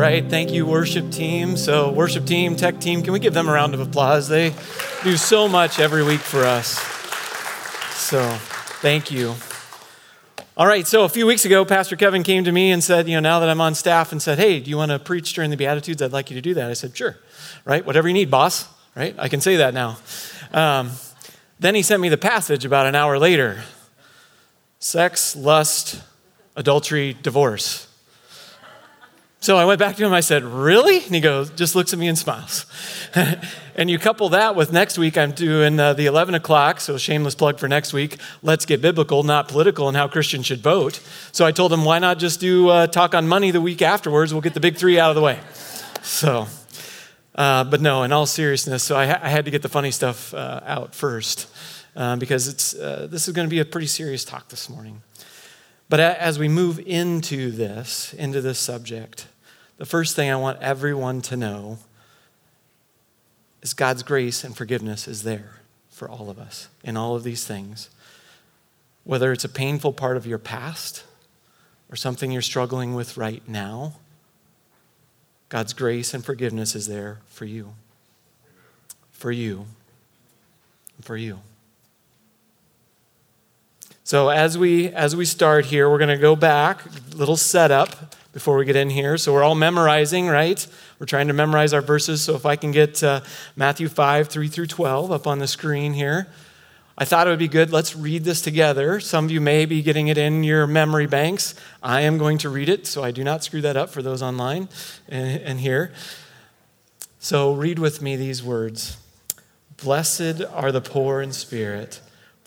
right. Thank you, worship team. So, worship team, tech team, can we give them a round of applause? They do so much every week for us. So, thank you. All right, so a few weeks ago, Pastor Kevin came to me and said, You know, now that I'm on staff, and said, Hey, do you want to preach during the Beatitudes? I'd like you to do that. I said, Sure, right? Whatever you need, boss, right? I can say that now. Um, then he sent me the passage about an hour later sex, lust, adultery, divorce. So I went back to him. I said, Really? And he goes, just looks at me and smiles. and you couple that with next week, I'm doing uh, the 11 o'clock, so shameless plug for next week. Let's get biblical, not political, and how Christians should vote. So I told him, Why not just do uh, talk on money the week afterwards? We'll get the big three out of the way. So, uh, but no, in all seriousness, so I, ha- I had to get the funny stuff uh, out first uh, because it's, uh, this is going to be a pretty serious talk this morning. But as we move into this, into this subject, the first thing I want everyone to know is God's grace and forgiveness is there for all of us in all of these things. Whether it's a painful part of your past or something you're struggling with right now, God's grace and forgiveness is there for you. For you. For you. So as we as we start here, we're going to go back, little setup before we get in here. So we're all memorizing, right? We're trying to memorize our verses. So if I can get uh, Matthew 5, 3 through 12 up on the screen here. I thought it would be good. Let's read this together. Some of you may be getting it in your memory banks. I am going to read it, so I do not screw that up for those online and, and here. So read with me these words Blessed are the poor in spirit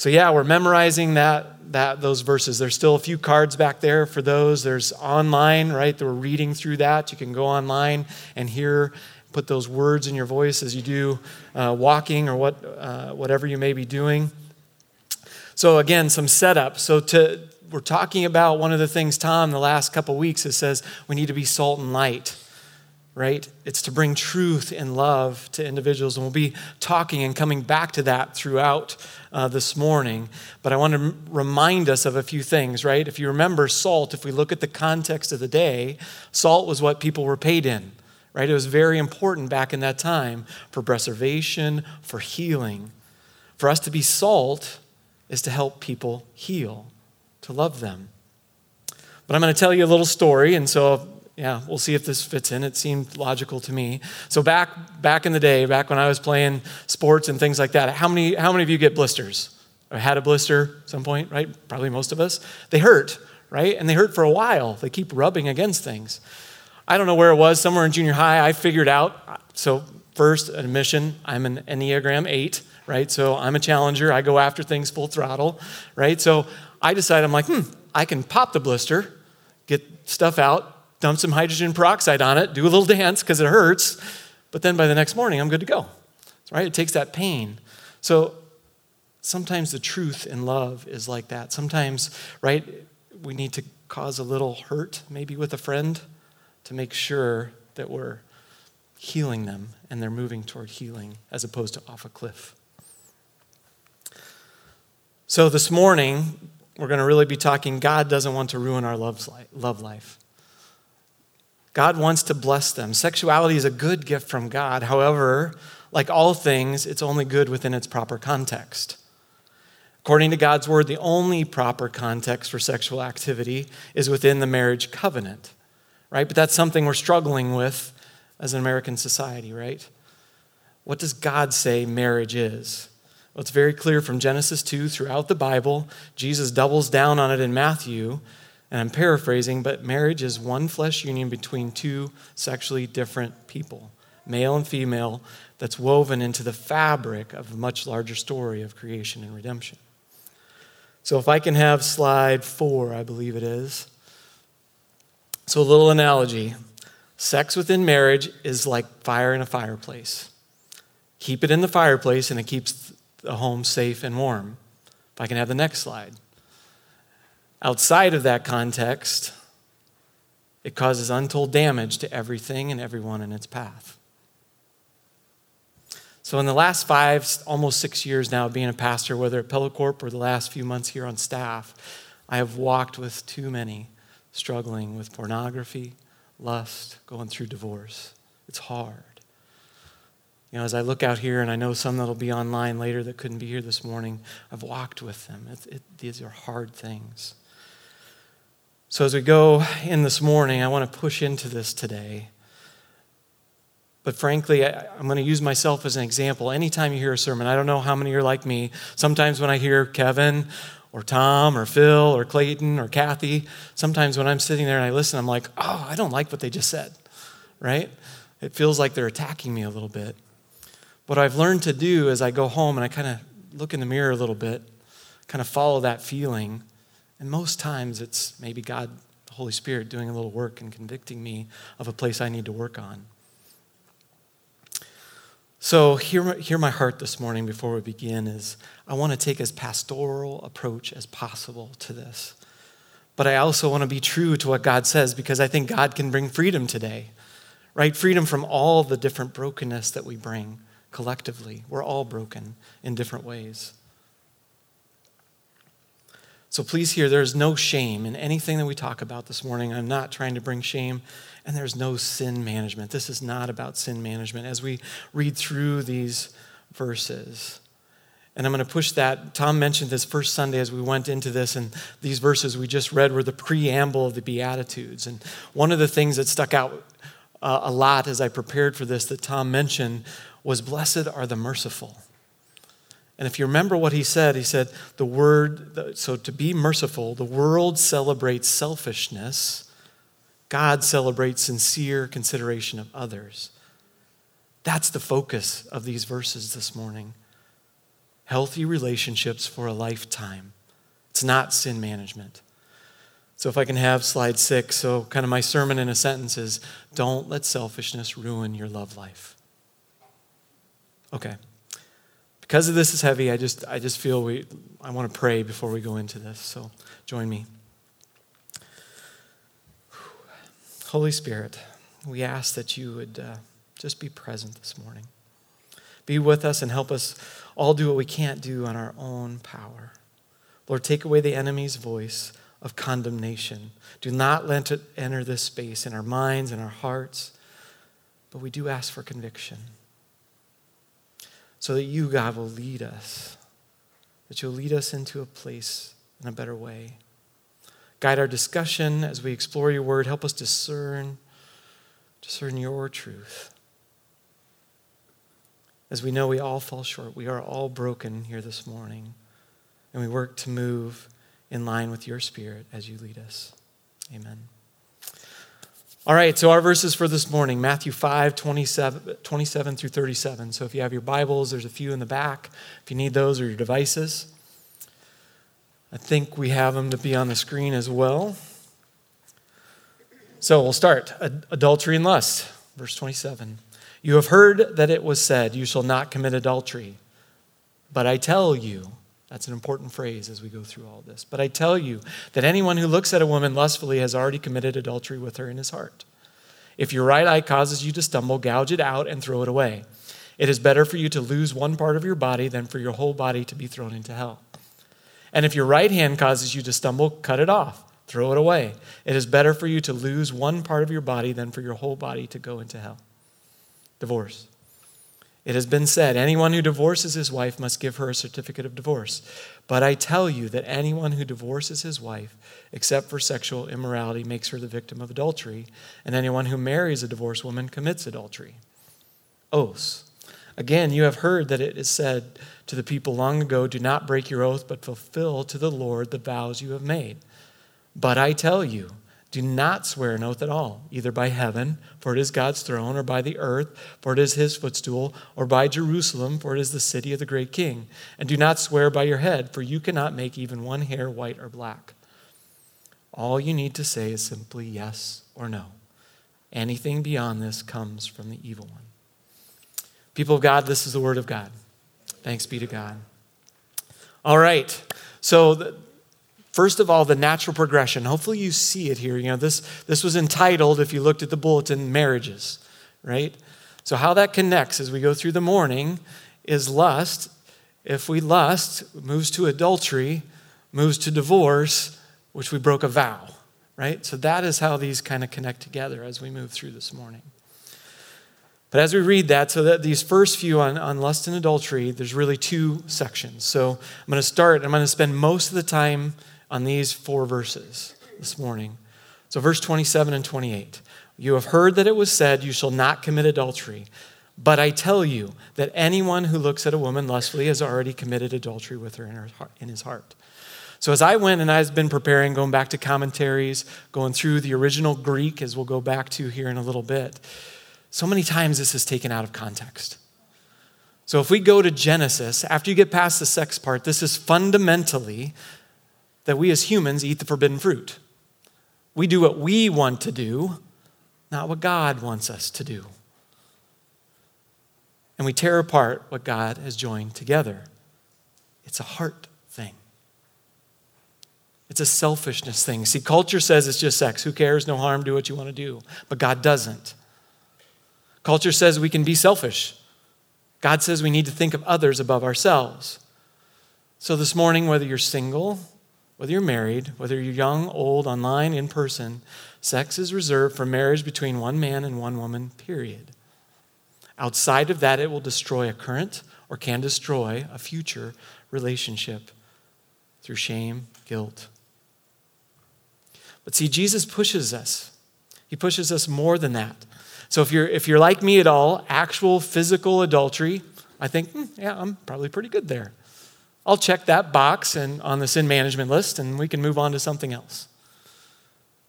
So yeah, we're memorizing that, that those verses. There's still a few cards back there for those. There's online, right? We're reading through that. You can go online and hear, put those words in your voice as you do uh, walking or what, uh, whatever you may be doing. So again, some setup. So to we're talking about one of the things Tom the last couple weeks has says we need to be salt and light right? It's to bring truth and love to individuals. And we'll be talking and coming back to that throughout uh, this morning. But I want to remind us of a few things, right? If you remember salt, if we look at the context of the day, salt was what people were paid in, right? It was very important back in that time for preservation, for healing. For us to be salt is to help people heal, to love them. But I'm going to tell you a little story, and so yeah, we'll see if this fits in. It seemed logical to me. So back back in the day, back when I was playing sports and things like that, how many how many of you get blisters? Or had a blister at some point, right? Probably most of us. They hurt, right? And they hurt for a while. They keep rubbing against things. I don't know where it was, somewhere in junior high, I figured out. So first admission, I'm an Enneagram 8, right? So I'm a challenger. I go after things full throttle, right? So I decided I'm like, hmm, I can pop the blister, get stuff out, dump some hydrogen peroxide on it, do a little dance because it hurts, but then by the next morning, I'm good to go. Right? It takes that pain. So sometimes the truth in love is like that. Sometimes, right, we need to cause a little hurt, maybe with a friend, to make sure that we're healing them and they're moving toward healing as opposed to off a cliff. So this morning, we're going to really be talking God doesn't want to ruin our love life. God wants to bless them. Sexuality is a good gift from God. However, like all things, it's only good within its proper context. According to God's word, the only proper context for sexual activity is within the marriage covenant, right? But that's something we're struggling with as an American society, right? What does God say marriage is? Well, it's very clear from Genesis 2 throughout the Bible. Jesus doubles down on it in Matthew, and I'm paraphrasing, but marriage is one flesh union between two sexually different people, male and female, that's woven into the fabric of a much larger story of creation and redemption. So, if I can have slide four, I believe it is. So, a little analogy sex within marriage is like fire in a fireplace. Keep it in the fireplace, and it keeps the home safe and warm. If I can have the next slide. Outside of that context, it causes untold damage to everything and everyone in its path. So, in the last five, almost six years now, of being a pastor, whether at Corp or the last few months here on staff, I have walked with too many struggling with pornography, lust, going through divorce. It's hard. You know, as I look out here, and I know some that'll be online later that couldn't be here this morning, I've walked with them. It, it, these are hard things. So, as we go in this morning, I want to push into this today. But frankly, I, am going to use myself as an example. Anytime you hear a sermon, I don't know how many are like me. Sometimes when I hear Kevin or Tom or Phil or Clayton or Kathy, sometimes when I'm sitting there and I listen, I'm like, oh, I don't like what they just said, right? It feels like they're attacking me a little bit. What I've learned to do is I go home and I kind of look in the mirror a little bit, kind of follow that feeling. And most times it's maybe God, the Holy Spirit, doing a little work and convicting me of a place I need to work on. So, hear, hear my heart this morning before we begin is I want to take as pastoral approach as possible to this. But I also want to be true to what God says because I think God can bring freedom today, right? Freedom from all the different brokenness that we bring collectively. We're all broken in different ways. So please hear, there's no shame in anything that we talk about this morning. I'm not trying to bring shame, and there's no sin management. This is not about sin management. As we read through these verses, and I'm going to push that. Tom mentioned this first Sunday as we went into this, and these verses we just read were the preamble of the Beatitudes. And one of the things that stuck out uh, a lot as I prepared for this that Tom mentioned was Blessed are the merciful. And if you remember what he said, he said, the word, so to be merciful, the world celebrates selfishness, God celebrates sincere consideration of others. That's the focus of these verses this morning. Healthy relationships for a lifetime. It's not sin management. So, if I can have slide six, so kind of my sermon in a sentence is don't let selfishness ruin your love life. Okay. Because of this is heavy, I just, I just feel we, I want to pray before we go into this. So join me. Holy Spirit, we ask that you would uh, just be present this morning. Be with us and help us all do what we can't do on our own power. Lord, take away the enemy's voice of condemnation. Do not let it enter this space in our minds and our hearts, but we do ask for conviction so that you, God, will lead us, that you'll lead us into a place in a better way. Guide our discussion as we explore your word. Help us discern, discern your truth. As we know, we all fall short. We are all broken here this morning. And we work to move in line with your spirit as you lead us. Amen. All right, so our verses for this morning Matthew 5, 27, 27, through 37. So if you have your Bibles, there's a few in the back. If you need those or your devices, I think we have them to be on the screen as well. So we'll start. Adultery and lust, verse 27. You have heard that it was said, You shall not commit adultery. But I tell you, that's an important phrase as we go through all this. But I tell you that anyone who looks at a woman lustfully has already committed adultery with her in his heart. If your right eye causes you to stumble, gouge it out and throw it away. It is better for you to lose one part of your body than for your whole body to be thrown into hell. And if your right hand causes you to stumble, cut it off, throw it away. It is better for you to lose one part of your body than for your whole body to go into hell. Divorce. It has been said, anyone who divorces his wife must give her a certificate of divorce. But I tell you that anyone who divorces his wife, except for sexual immorality, makes her the victim of adultery, and anyone who marries a divorced woman commits adultery. Oaths. Again, you have heard that it is said to the people long ago, Do not break your oath, but fulfill to the Lord the vows you have made. But I tell you, do not swear an oath at all, either by heaven, for it is God's throne, or by the earth, for it is his footstool, or by Jerusalem, for it is the city of the great king. And do not swear by your head, for you cannot make even one hair white or black. All you need to say is simply yes or no. Anything beyond this comes from the evil one. People of God, this is the word of God. Thanks be to God. All right. So, the, First of all, the natural progression. Hopefully, you see it here. You know, this, this was entitled, if you looked at the bulletin, Marriages, right? So, how that connects as we go through the morning is lust. If we lust, moves to adultery, moves to divorce, which we broke a vow, right? So, that is how these kind of connect together as we move through this morning. But as we read that, so that these first few on, on lust and adultery, there's really two sections. So I'm going to start, I'm going to spend most of the time on these four verses this morning. So, verse 27 and 28. You have heard that it was said, You shall not commit adultery. But I tell you that anyone who looks at a woman lustfully has already committed adultery with her in, her in his heart. So, as I went and I've been preparing, going back to commentaries, going through the original Greek, as we'll go back to here in a little bit, so many times this is taken out of context. So, if we go to Genesis, after you get past the sex part, this is fundamentally that we as humans eat the forbidden fruit. We do what we want to do, not what God wants us to do. And we tear apart what God has joined together. It's a heart thing. It's a selfishness thing. See, culture says it's just sex. Who cares? No harm, do what you want to do. But God doesn't. Culture says we can be selfish. God says we need to think of others above ourselves. So this morning, whether you're single whether you're married, whether you're young, old, online, in person, sex is reserved for marriage between one man and one woman, period. Outside of that, it will destroy a current or can destroy a future relationship through shame, guilt. But see, Jesus pushes us. He pushes us more than that. So if you're, if you're like me at all, actual physical adultery, I think, hmm, yeah, I'm probably pretty good there. I'll check that box and on the sin management list and we can move on to something else.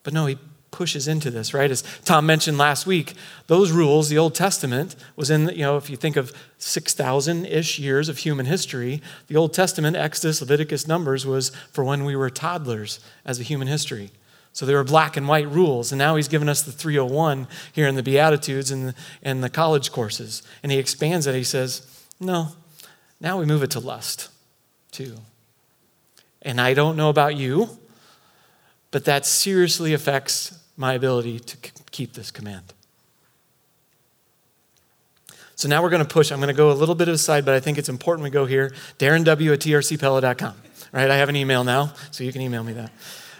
But no, he pushes into this, right? As Tom mentioned last week, those rules, the Old Testament was in, you know, if you think of 6,000 ish years of human history, the Old Testament, Exodus, Leviticus, Numbers, was for when we were toddlers as a human history. So there were black and white rules. And now he's given us the 301 here in the Beatitudes and the, and the college courses. And he expands it. He says, no, now we move it to lust too. And I don't know about you, but that seriously affects my ability to keep this command. So now we're going to push. I'm going to go a little bit aside, but I think it's important we go here. Darren W at trcpella.com. Right? I have an email now, so you can email me that.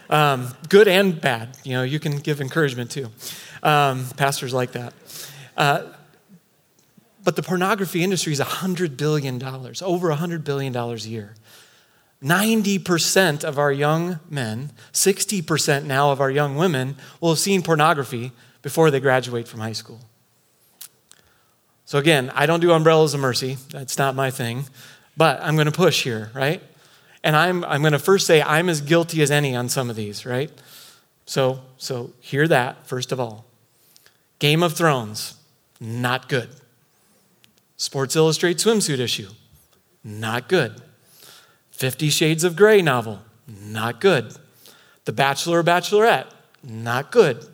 Um, good and bad. You know, you can give encouragement too. Um, pastors like that. Uh, but the pornography industry is $100 billion, over $100 billion a year. 90% of our young men, 60% now of our young women will have seen pornography before they graduate from high school. So, again, I don't do umbrellas of mercy. That's not my thing. But I'm going to push here, right? And I'm, I'm going to first say I'm as guilty as any on some of these, right? So, so hear that, first of all. Game of Thrones, not good. Sports Illustrated swimsuit issue, not good. Fifty Shades of Grey novel, not good. The Bachelor or Bachelorette, not good.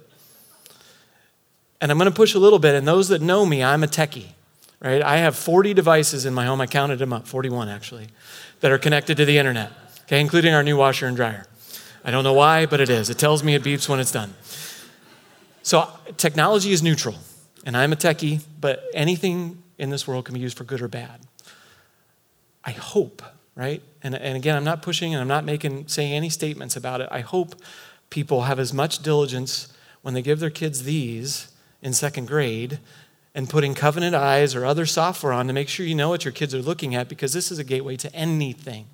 And I'm going to push a little bit, and those that know me, I'm a techie, right? I have 40 devices in my home. I counted them up, 41 actually, that are connected to the internet, okay, including our new washer and dryer. I don't know why, but it is. It tells me it beeps when it's done. So technology is neutral, and I'm a techie, but anything in this world can be used for good or bad. I hope right? And, and again, I'm not pushing and I'm not making saying any statements about it. I hope people have as much diligence when they give their kids these in second grade and putting covenant eyes or other software on to make sure you know what your kids are looking at because this is a gateway to anything.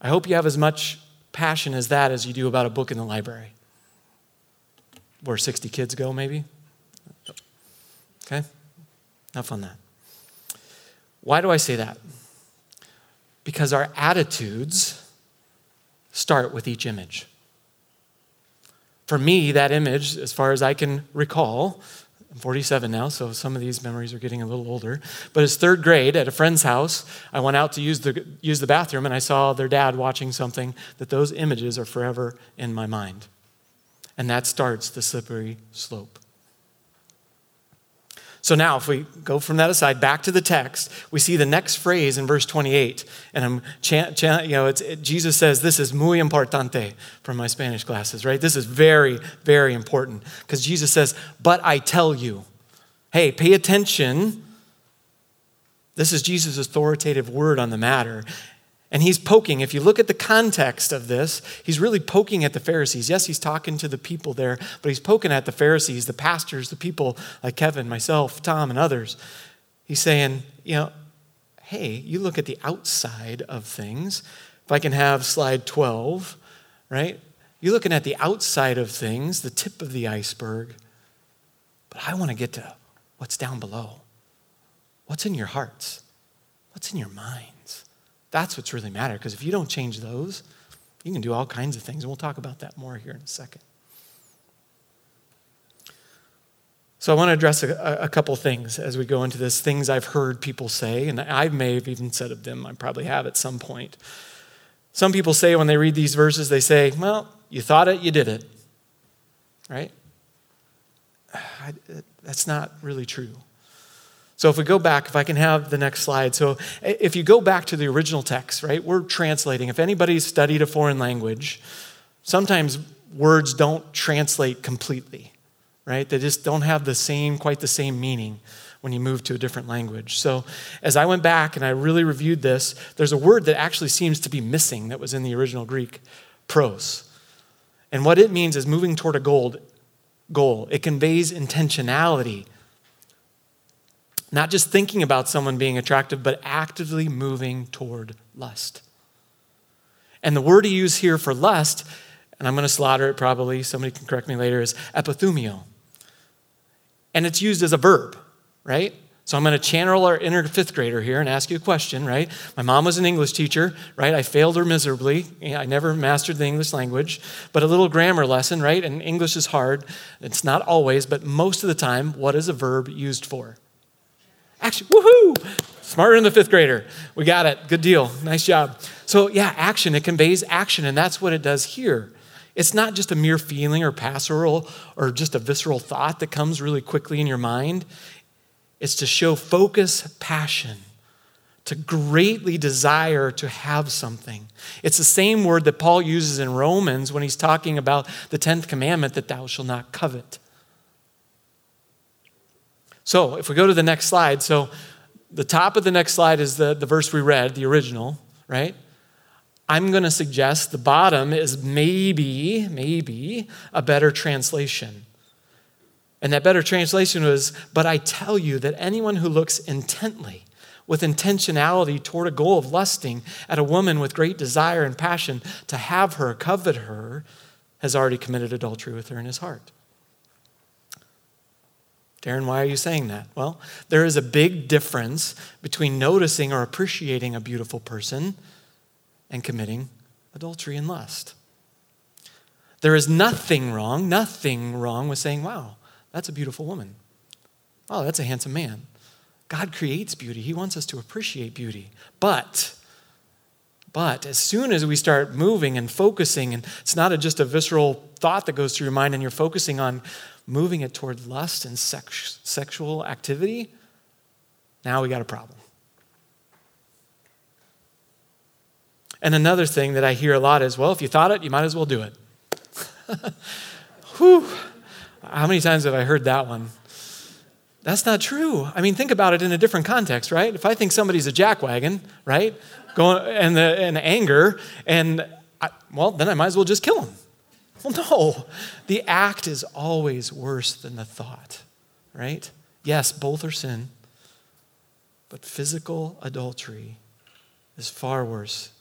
I hope you have as much passion as that as you do about a book in the library where 60 kids go, maybe. Okay? Enough on that. Why do I say that? Because our attitudes start with each image. For me, that image, as far as I can recall, I'm 47 now, so some of these memories are getting a little older. But as third grade at a friend's house, I went out to use the, use the bathroom and I saw their dad watching something that those images are forever in my mind. And that starts the slippery slope. So now, if we go from that aside back to the text, we see the next phrase in verse 28. And I'm, chant, chant, you know, it's, it, Jesus says, This is muy importante from my Spanish classes, right? This is very, very important because Jesus says, But I tell you, hey, pay attention. This is Jesus' authoritative word on the matter. And he's poking, if you look at the context of this, he's really poking at the Pharisees. Yes, he's talking to the people there, but he's poking at the Pharisees, the pastors, the people like Kevin, myself, Tom, and others. He's saying, you know, hey, you look at the outside of things. If I can have slide 12, right? You're looking at the outside of things, the tip of the iceberg. But I want to get to what's down below. What's in your hearts? What's in your mind? That's what's really matter because if you don't change those, you can do all kinds of things. And we'll talk about that more here in a second. So I want to address a, a, couple things as we go into this things I've heard people say, and I may have even said of them, I probably have at some point. Some people say when they read these verses, they say, Well, you thought it, you did it. Right? I, that's not really true. So if we go back, if I can have the next slide. So if you go back to the original text, right, we're translating. If anybody's studied a foreign language, sometimes words don't translate completely, right? They just don't have the same, quite the same meaning when you move to a different language. So as I went back and I really reviewed this, there's a word that actually seems to be missing that was in the original Greek, pros. And what it means is moving toward a goal. goal. It conveys intentionality not just thinking about someone being attractive, but actively moving toward lust. And the word he used here for lust, and I'm going to slaughter it probably, somebody can correct me later, is epithumio. And it's used as a verb, right? So I'm going to channel our inner fifth grader here and ask you a question, right? My mom was an English teacher, right? I failed her miserably. I never mastered the English language, but a little grammar lesson, right? And English is hard. It's not always, but most of the time, what is a verb used for? Action. Woohoo! Smarter than the fifth grader. We got it. Good deal. Nice job. So, yeah, action. It conveys action, and that's what it does here. It's not just a mere feeling or pastoral or just a visceral thought that comes really quickly in your mind. It's to show focus, passion, to greatly desire to have something. It's the same word that Paul uses in Romans when he's talking about the 10th commandment that thou shalt not covet. So if we go to the next slide, so the top of the next slide is the, the verse we read, the original, right? I'm going to suggest the bottom is maybe, maybe a better translation. And that better translation was, but I tell you that anyone who looks intently, with intentionality toward a goal of lusting at a woman with great desire and passion to have her, covet her, has already committed adultery with her in his heart. Darren, why are you saying that? Well, there is a big difference between noticing or appreciating a beautiful person and committing adultery and lust. There is nothing wrong, nothing wrong with saying, wow, that's a beautiful woman. Oh, that's a handsome man. God creates beauty. He wants us to appreciate beauty. But, but as soon as we start moving and focusing, and it's not a, just a visceral thought that goes through your mind and you're focusing on moving it toward lust and sex, sexual activity, now we got a problem. And another thing that I hear a lot is well, if you thought it, you might as well do it. Whew. How many times have I heard that one? That's not true. I mean, think about it in a different context, right? If I think somebody's a jackwagon, right, going and the and anger, and I, well, then I might as well just kill him. Well, no, the act is always worse than the thought, right? Yes, both are sin, but physical adultery is far worse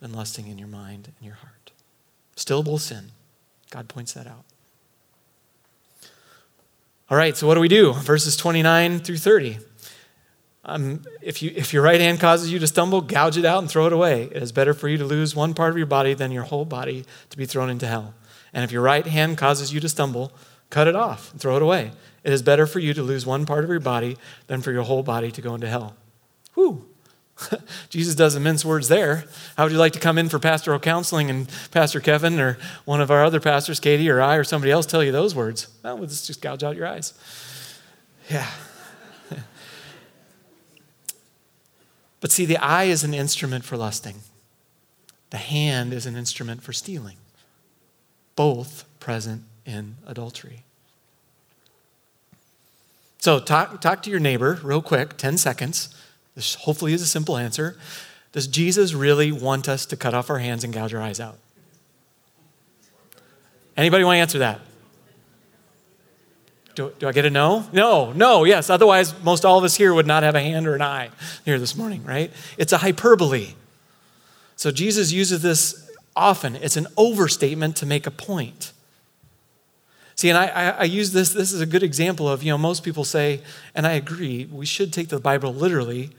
than lusting in your mind and your heart. Still both sin. God points that out. All right, so what do we do? Verses 29 through 30. Um, if, you, if your right hand causes you to stumble, gouge it out and throw it away. It is better for you to lose one part of your body than your whole body to be thrown into hell. And if your right hand causes you to stumble, cut it off and throw it away. It is better for you to lose one part of your body than for your whole body to go into hell. Whew. Jesus does immense words there. How would you like to come in for pastoral counseling and Pastor Kevin or one of our other pastors, Katie or I or somebody else, tell you those words? Well, let's just gouge out your eyes. Yeah. but see, the eye is an instrument for lusting, the hand is an instrument for stealing, both present in adultery. So, talk, talk to your neighbor real quick, 10 seconds. This hopefully is a simple answer. Does Jesus really want us to cut off our hands and gouge our eyes out? Anybody want to answer that? Do, do I get a no? No, no, yes. Otherwise, most all of us here would not have a hand or an eye here this morning, right? It's a hyperbole. So Jesus uses this often. It's an overstatement to make a point. See, and I, I, use this, this is a good example of, you know, most people say, and I agree, we should take the Bible literally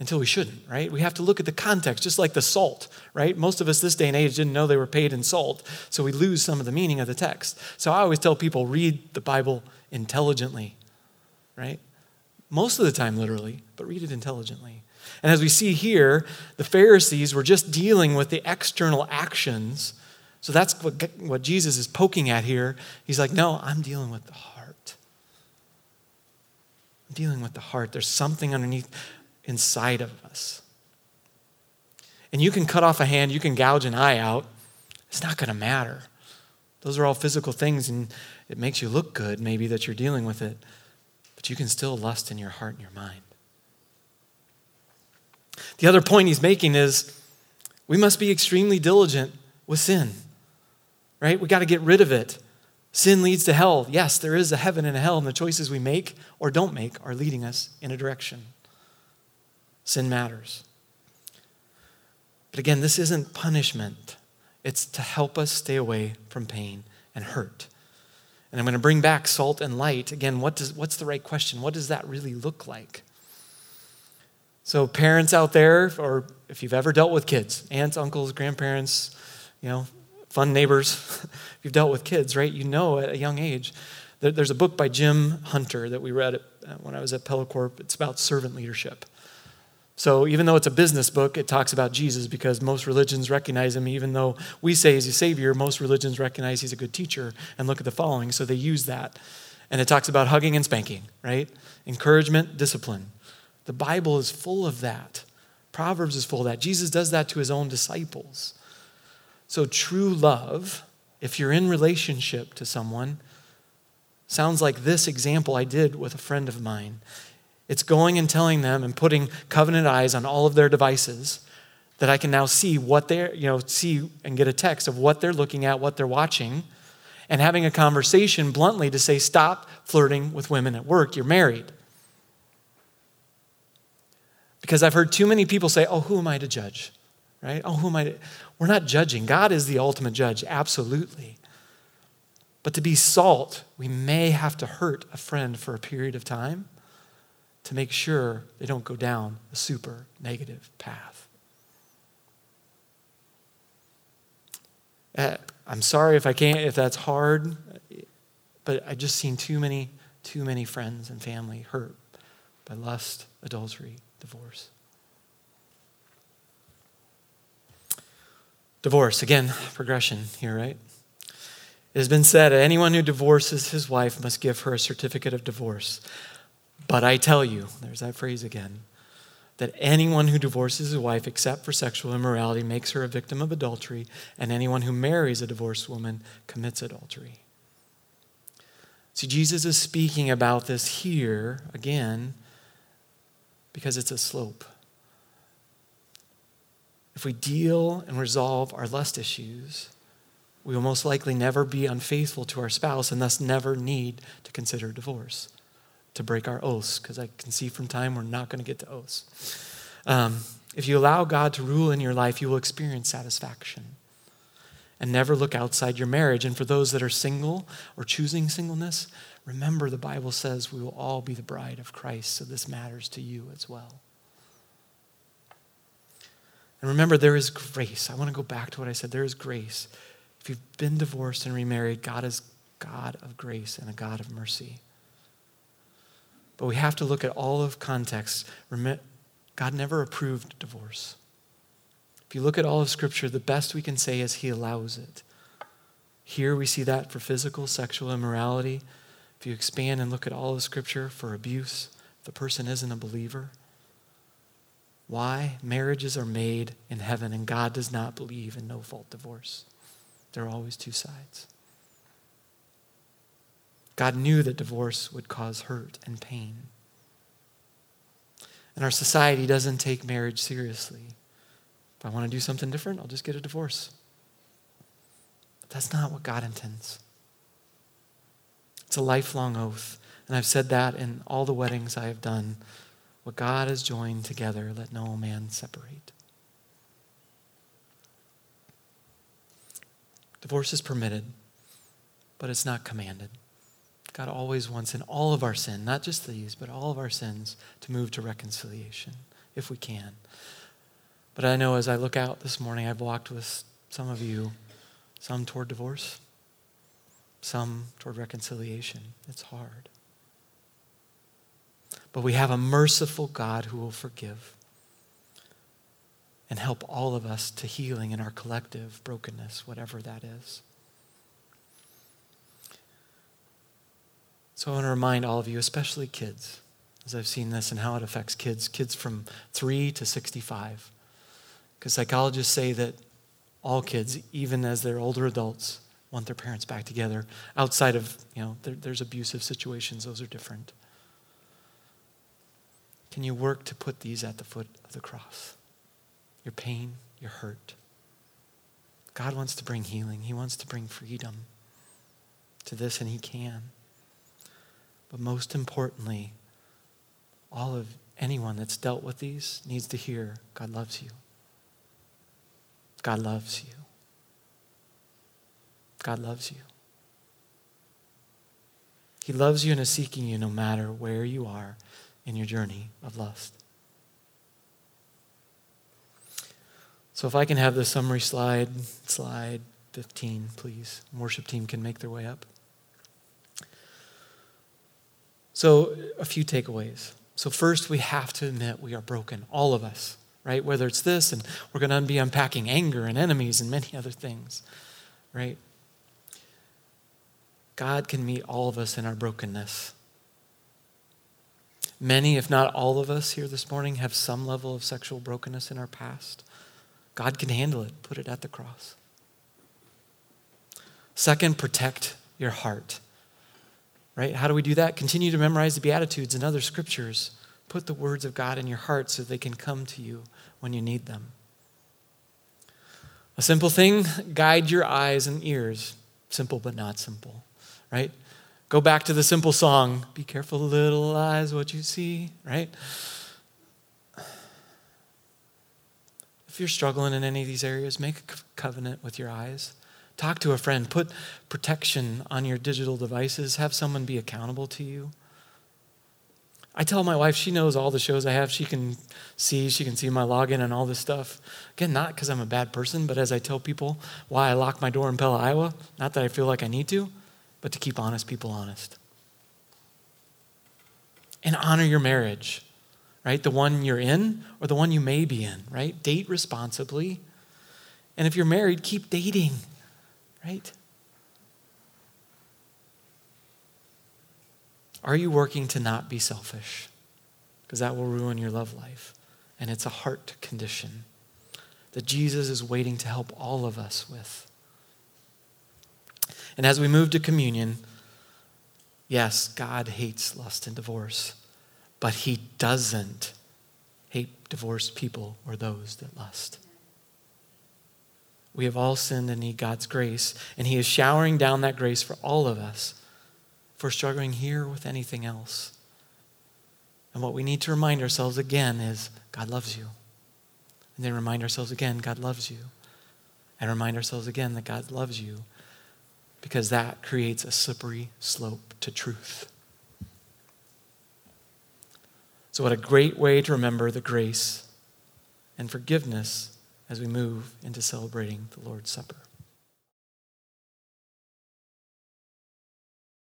until we shouldn't, right? We have to look at the context, just like the salt, right? Most of us this day and age didn't know they were paid in salt, so we lose some of the meaning of the text. So I always tell people read the Bible intelligently, right? Most of the time, literally, but read it intelligently. And as we see here, the Pharisees were just dealing with the external actions so that's what, what Jesus is poking at here. He's like, no, I'm dealing with the heart. I'm dealing with the heart. There's something underneath inside of us. And you can cut off a hand, you can gouge an eye out. It's not going to matter. Those are all physical things, and it makes you look good, maybe, that you're dealing with it. But you can still lust in your heart and your mind. The other point he's making is we must be extremely diligent with sin right? We got to get rid of it. Sin leads to hell. Yes, there is a heaven and a hell, and the choices we make or don't make are leading us in a direction. Sin matters. But again, this isn't punishment, it's to help us stay away from pain and hurt. And I'm going to bring back salt and light. Again, what does, what's the right question? What does that really look like? So, parents out there, or if you've ever dealt with kids, aunts, uncles, grandparents, you know, fun neighbors. if you've dealt with kids, right? You know at a young age. There's a book by Jim Hunter that we read uh, when I was at Pella Corp. It's about servant leadership. So even though it's a business book, it talks about Jesus because most religions recognize him. Even though we say he's a savior, most religions recognize he's a good teacher and look at the following. So they use that. And it talks about hugging and spanking, right? Encouragement, discipline. The Bible is full of that. Proverbs is full of that. Jesus does that to his own disciples. So, true love, if you're in relationship to someone, sounds like this example I did with a friend of mine. It's going and telling them and putting covenant eyes on all of their devices that I can now see what they're, you know, see and get a text of what they're looking at, what they're watching, and having a conversation bluntly to say, stop flirting with women at work. You're married. Because I've heard too many people say, oh, who am I to judge? Right? Oh, who am I to? We're not judging. God is the ultimate judge, absolutely. But to be salt, we may have to hurt a friend for a period of time to make sure they don't go down a super negative path. Uh, I'm sorry if I can't, if that's hard, but I've just seen too many, too many friends and family hurt by lust, adultery, divorce. Divorce, again, progression here, right? It has been said anyone who divorces his wife must give her a certificate of divorce. But I tell you, there's that phrase again, that anyone who divorces his wife except for sexual immorality makes her a victim of adultery, and anyone who marries a divorced woman commits adultery. See, Jesus is speaking about this here again because it's a slope. If we deal and resolve our lust issues, we will most likely never be unfaithful to our spouse and thus never need to consider divorce. to break our oaths, because I can see from time we're not going to get to oaths. Um, if you allow God to rule in your life, you will experience satisfaction. And never look outside your marriage. And for those that are single or choosing singleness, remember the Bible says we will all be the bride of Christ, so this matters to you as well. And remember, there is grace. I want to go back to what I said. There is grace. If you've been divorced and remarried, God is God of grace and a God of mercy. But we have to look at all of context. God never approved divorce. If you look at all of Scripture, the best we can say is He allows it. Here we see that for physical, sexual immorality. If you expand and look at all of Scripture for abuse, the person isn't a believer. Why? Marriages are made in heaven, and God does not believe in no fault divorce. There are always two sides. God knew that divorce would cause hurt and pain. And our society doesn't take marriage seriously. If I want to do something different, I'll just get a divorce. But that's not what God intends. It's a lifelong oath. And I've said that in all the weddings I have done. What God has joined together, let no man separate. Divorce is permitted, but it's not commanded. God always wants in all of our sin, not just these, but all of our sins, to move to reconciliation if we can. But I know as I look out this morning, I've walked with some of you, some toward divorce, some toward reconciliation. It's hard. But we have a merciful God who will forgive and help all of us to healing in our collective brokenness, whatever that is. So I want to remind all of you, especially kids, as I've seen this and how it affects kids, kids from 3 to 65. Because psychologists say that all kids, even as they're older adults, want their parents back together. Outside of, you know, there, there's abusive situations, those are different. Can you work to put these at the foot of the cross? Your pain, your hurt. God wants to bring healing, He wants to bring freedom to this, and He can. But most importantly, all of anyone that's dealt with these needs to hear God loves you. God loves you. God loves you. He loves you and is seeking you no matter where you are in your journey of lust. So, if I can have the summary slide, slide 15, please. Worship team can make their way up. So, a few takeaways. So, first, we have to admit we are broken, all of us, right? Whether it's this, and we're going to be unpacking anger and enemies and many other things, right? God can meet all of us in our brokenness. Many, if not all of us here this morning, have some level of sexual brokenness in our past. God can handle it, put it at the cross. Second, protect your heart. Right? How do we do that? Continue to memorize the Beatitudes and other scriptures. Put the words of God in your heart so they can come to you when you need them. A simple thing guide your eyes and ears. Simple but not simple, right? Go back to the simple song Be careful, little eyes, what you see, right? If you're struggling in any of these areas, make a covenant with your eyes. Talk to a friend. Put protection on your digital devices. Have someone be accountable to you. I tell my wife she knows all the shows I have. She can see, she can see my login and all this stuff. Again, not because I'm a bad person, but as I tell people why I lock my door in Pella, Iowa, not that I feel like I need to, but to keep honest people honest. And honor your marriage, right? The one you're in or the one you may be in, right? Date responsibly. And if you're married, keep dating right? Are you working to not be selfish? Because that will ruin your love life. And it's a heart condition that Jesus is waiting to help all of us with. And as we move to communion, yes, God hates lust and divorce, but he doesn't hate divorced people or those that lust. We have all sinned and need God's grace, and He is showering down that grace for all of us for struggling here with anything else. And what we need to remind ourselves again is God loves you. And then remind ourselves again, God loves you. And remind ourselves again that God loves you because that creates a slippery slope to truth. So, what a great way to remember the grace and forgiveness as we move into celebrating the Lord's Supper.